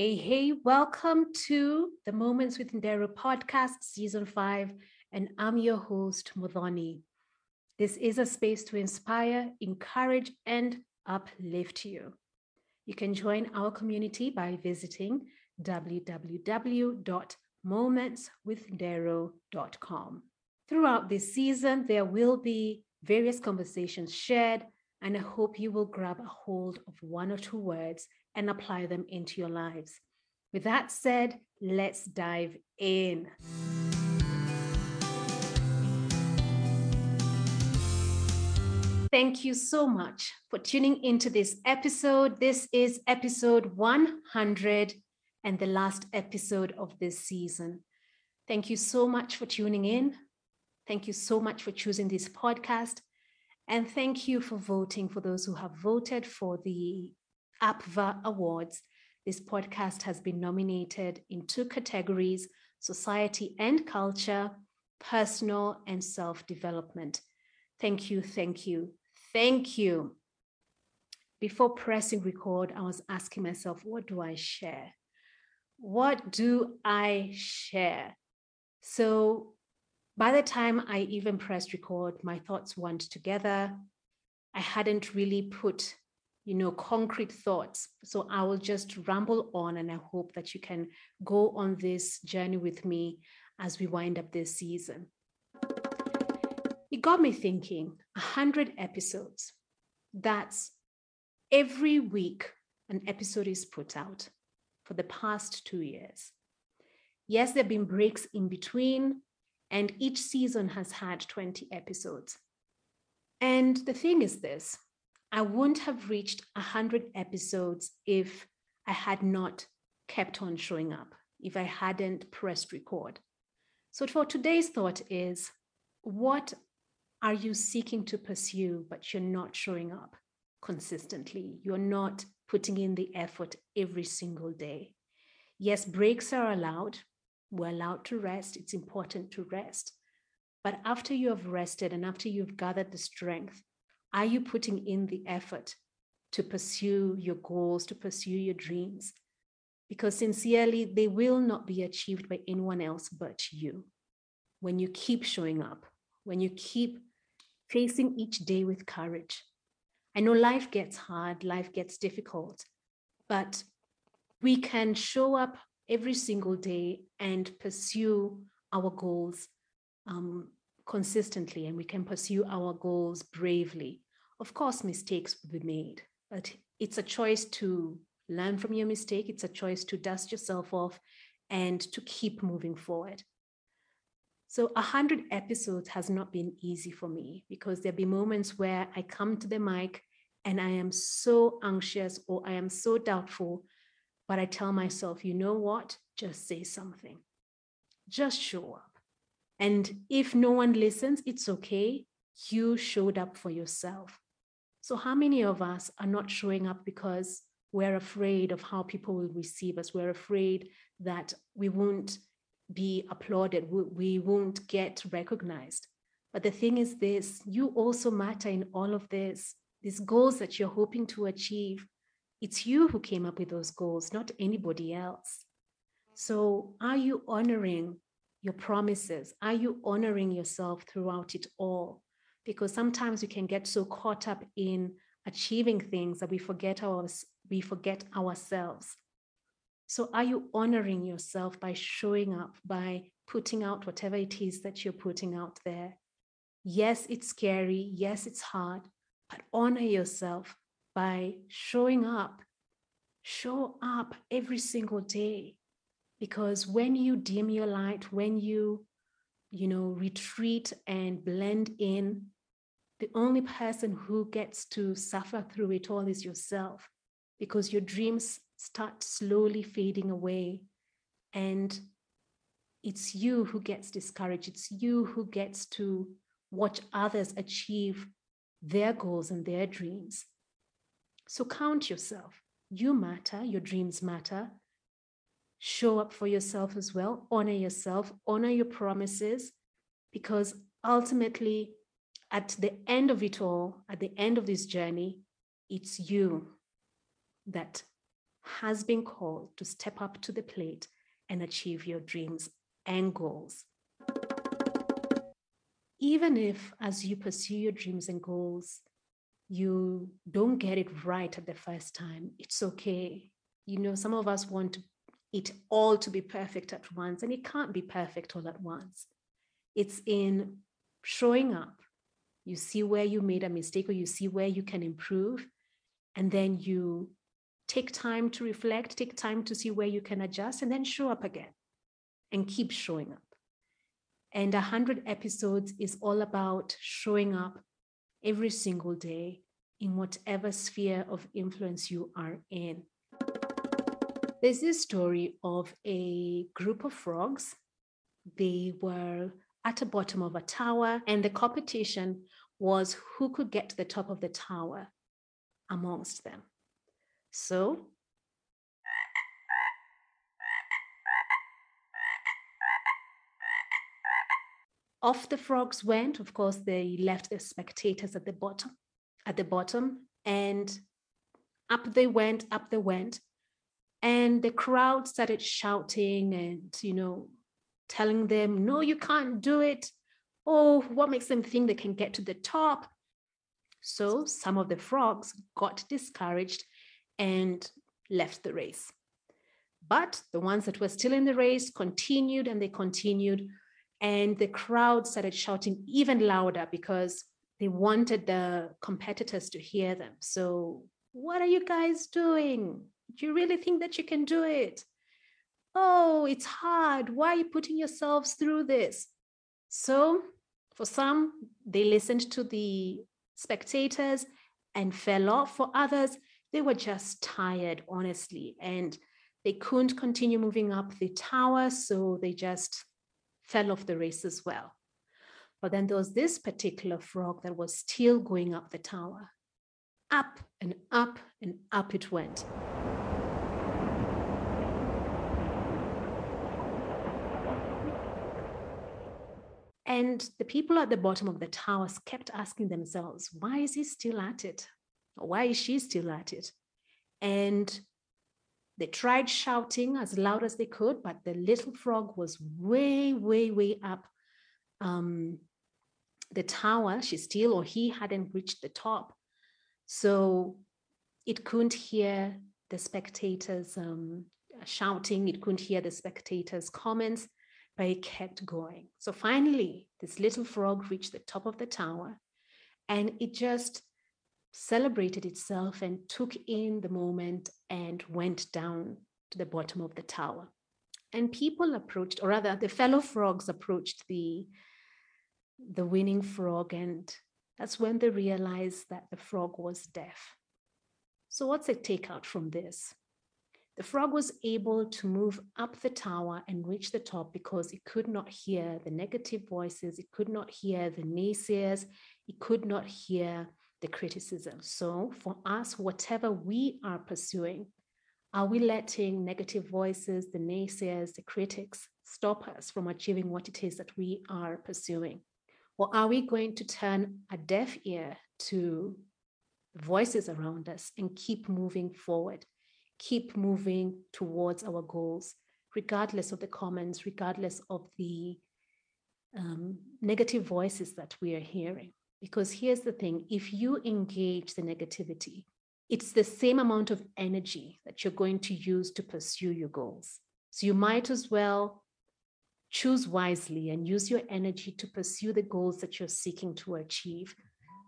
Hey, hey, welcome to the Moments with Ndero podcast, season five. And I'm your host, Muthoni. This is a space to inspire, encourage, and uplift you. You can join our community by visiting www.momentswithdero.com. Throughout this season, there will be various conversations shared, and I hope you will grab a hold of one or two words and apply them into your lives. With that said, let's dive in. Thank you so much for tuning into this episode. This is episode 100 and the last episode of this season. Thank you so much for tuning in. Thank you so much for choosing this podcast. And thank you for voting for those who have voted for the APVA Awards. This podcast has been nominated in two categories society and culture, personal and self development. Thank you, thank you, thank you. Before pressing record, I was asking myself, what do I share? What do I share? So by the time I even pressed record, my thoughts went together. I hadn't really put you know, concrete thoughts. So I will just ramble on and I hope that you can go on this journey with me as we wind up this season. It got me thinking 100 episodes. That's every week an episode is put out for the past two years. Yes, there have been breaks in between, and each season has had 20 episodes. And the thing is this I wouldn't have reached 100 episodes if I had not kept on showing up, if I hadn't pressed record. So, for today's thought is what are you seeking to pursue, but you're not showing up consistently? You're not putting in the effort every single day. Yes, breaks are allowed. We're allowed to rest. It's important to rest. But after you have rested and after you've gathered the strength are you putting in the effort to pursue your goals, to pursue your dreams? Because sincerely, they will not be achieved by anyone else but you. When you keep showing up, when you keep facing each day with courage. I know life gets hard, life gets difficult, but we can show up every single day and pursue our goals um, consistently and we can pursue our goals bravely. Of course, mistakes will be made, but it's a choice to learn from your mistake. It's a choice to dust yourself off and to keep moving forward. So, a hundred episodes has not been easy for me because there'll be moments where I come to the mic and I am so anxious or I am so doubtful, but I tell myself, you know what? Just say something. Just show up. And if no one listens, it's okay. You showed up for yourself. So, how many of us are not showing up because we're afraid of how people will receive us? We're afraid that we won't be applauded, we won't get recognized. But the thing is, this you also matter in all of this. These goals that you're hoping to achieve, it's you who came up with those goals, not anybody else. So, are you honoring your promises? Are you honoring yourself throughout it all? Because sometimes we can get so caught up in achieving things that we forget our, we forget ourselves. So are you honoring yourself by showing up, by putting out whatever it is that you're putting out there? Yes, it's scary. Yes, it's hard, but honor yourself by showing up. Show up every single day. Because when you dim your light when you you know retreat and blend in the only person who gets to suffer through it all is yourself. Because your dreams start slowly fading away. And it's you who gets discouraged. It's you who gets to watch others achieve their goals and their dreams so count yourself. You matter your dreams matter. Show up for yourself as well, honor yourself, honor your promises, because ultimately, at the end of it all, at the end of this journey, it's you that has been called to step up to the plate and achieve your dreams and goals. Even if, as you pursue your dreams and goals, you don't get it right at the first time, it's okay. You know, some of us want it all to be perfect at once, and it can't be perfect all at once. It's in showing up. You see where you made a mistake, or you see where you can improve, and then you take time to reflect, take time to see where you can adjust, and then show up again and keep showing up. And 100 episodes is all about showing up every single day in whatever sphere of influence you are in. There's this story of a group of frogs. They were at the bottom of a tower, and the competition was who could get to the top of the tower amongst them. So off the frogs went. Of course, they left the spectators at the bottom, at the bottom, and up they went, up they went. And the crowd started shouting and, you know, telling them, no, you can't do it. Oh, what makes them think they can get to the top? So some of the frogs got discouraged and left the race. But the ones that were still in the race continued and they continued and the crowd started shouting even louder because they wanted the competitors to hear them. So, what are you guys doing? Do you really think that you can do it? Oh, it's hard. Why are you putting yourselves through this? So, for some, they listened to the spectators and fell off. For others, they were just tired, honestly, and they couldn't continue moving up the tower. So, they just fell off the race as well. But then there was this particular frog that was still going up the tower. Up and up and up it went. And the people at the bottom of the towers kept asking themselves, why is he still at it? Why is she still at it? And they tried shouting as loud as they could, but the little frog was way, way, way up um, the tower. She still, or he hadn't reached the top. So it couldn't hear the spectators um, shouting, it couldn't hear the spectators' comments, but it kept going. So finally, this little frog reached the top of the tower and it just celebrated itself and took in the moment and went down to the bottom of the tower. And people approached, or rather, the fellow frogs approached the, the winning frog, and that's when they realized that the frog was deaf. So, what's the takeout from this? The frog was able to move up the tower and reach the top because it could not hear the negative voices, it could not hear the naysayers, it could not hear the criticism. So for us, whatever we are pursuing, are we letting negative voices, the naysayers, the critics stop us from achieving what it is that we are pursuing? Or are we going to turn a deaf ear to voices around us and keep moving forward, keep moving towards our goals, regardless of the comments, regardless of the um, negative voices that we are hearing? Because here's the thing if you engage the negativity, it's the same amount of energy that you're going to use to pursue your goals. So you might as well choose wisely and use your energy to pursue the goals that you're seeking to achieve,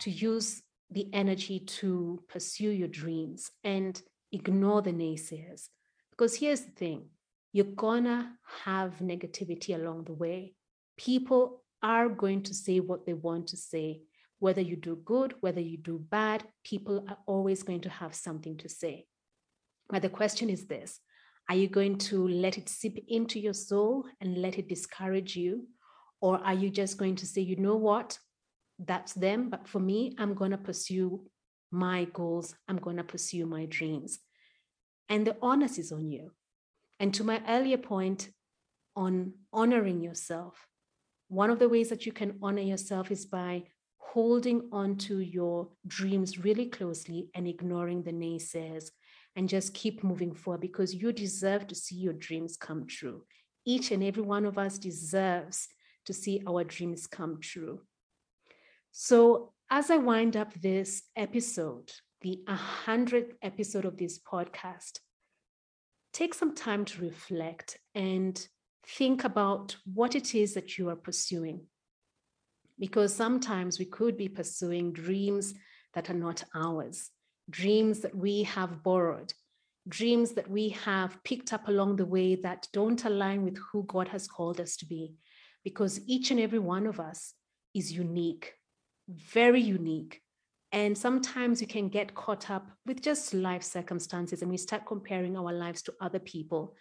to use the energy to pursue your dreams and ignore the naysayers. Because here's the thing you're gonna have negativity along the way. People are going to say what they want to say. Whether you do good, whether you do bad, people are always going to have something to say. But the question is this Are you going to let it seep into your soul and let it discourage you? Or are you just going to say, you know what? That's them. But for me, I'm going to pursue my goals. I'm going to pursue my dreams. And the onus is on you. And to my earlier point on honoring yourself, one of the ways that you can honor yourself is by holding on to your dreams really closely and ignoring the naysayers and just keep moving forward because you deserve to see your dreams come true. Each and every one of us deserves to see our dreams come true. So, as I wind up this episode, the 100th episode of this podcast, take some time to reflect and think about what it is that you are pursuing. Because sometimes we could be pursuing dreams that are not ours, dreams that we have borrowed, dreams that we have picked up along the way that don't align with who God has called us to be. Because each and every one of us is unique, very unique. And sometimes you can get caught up with just life circumstances and we start comparing our lives to other people.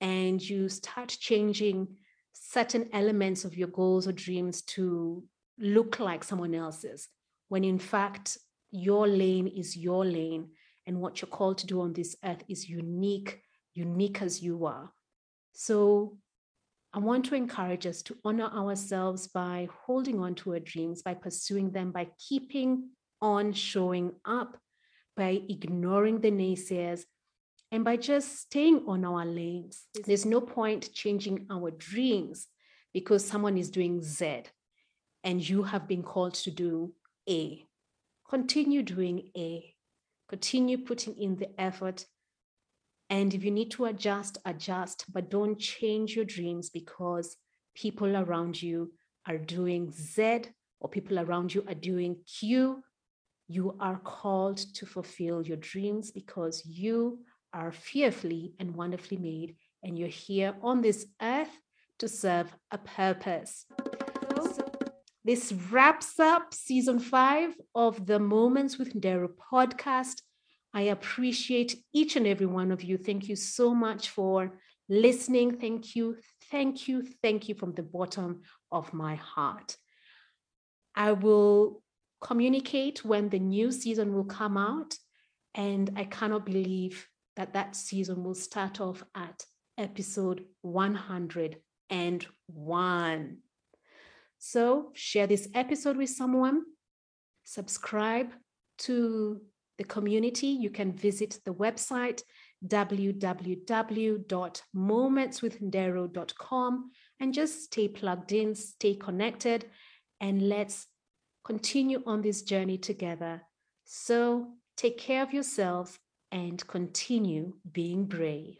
And you start changing certain elements of your goals or dreams to look like someone else's, when in fact, your lane is your lane and what you're called to do on this earth is unique, unique as you are. So I want to encourage us to honor ourselves by holding on to our dreams, by pursuing them, by keeping on showing up, by ignoring the naysayers, and by just staying on our lanes. There's no point changing our dreams because someone is doing Z and you have been called to do A. Continue doing A continue putting in the effort. And if you need to adjust, adjust, but don't change your dreams because people around you are doing Z or people around you are doing Q. You are called to fulfill your dreams because you are fearfully and wonderfully made, and you're here on this earth to serve a purpose. This wraps up season five of the Moments with Ndero podcast. I appreciate each and every one of you. Thank you so much for listening. Thank you, thank you, thank you from the bottom of my heart. I will communicate when the new season will come out, and I cannot believe that that season will start off at episode 101. So share this episode with someone, subscribe to the community. You can visit the website www.momentswithdero.com and just stay plugged in, stay connected, and let's continue on this journey together. So take care of yourselves and continue being brave.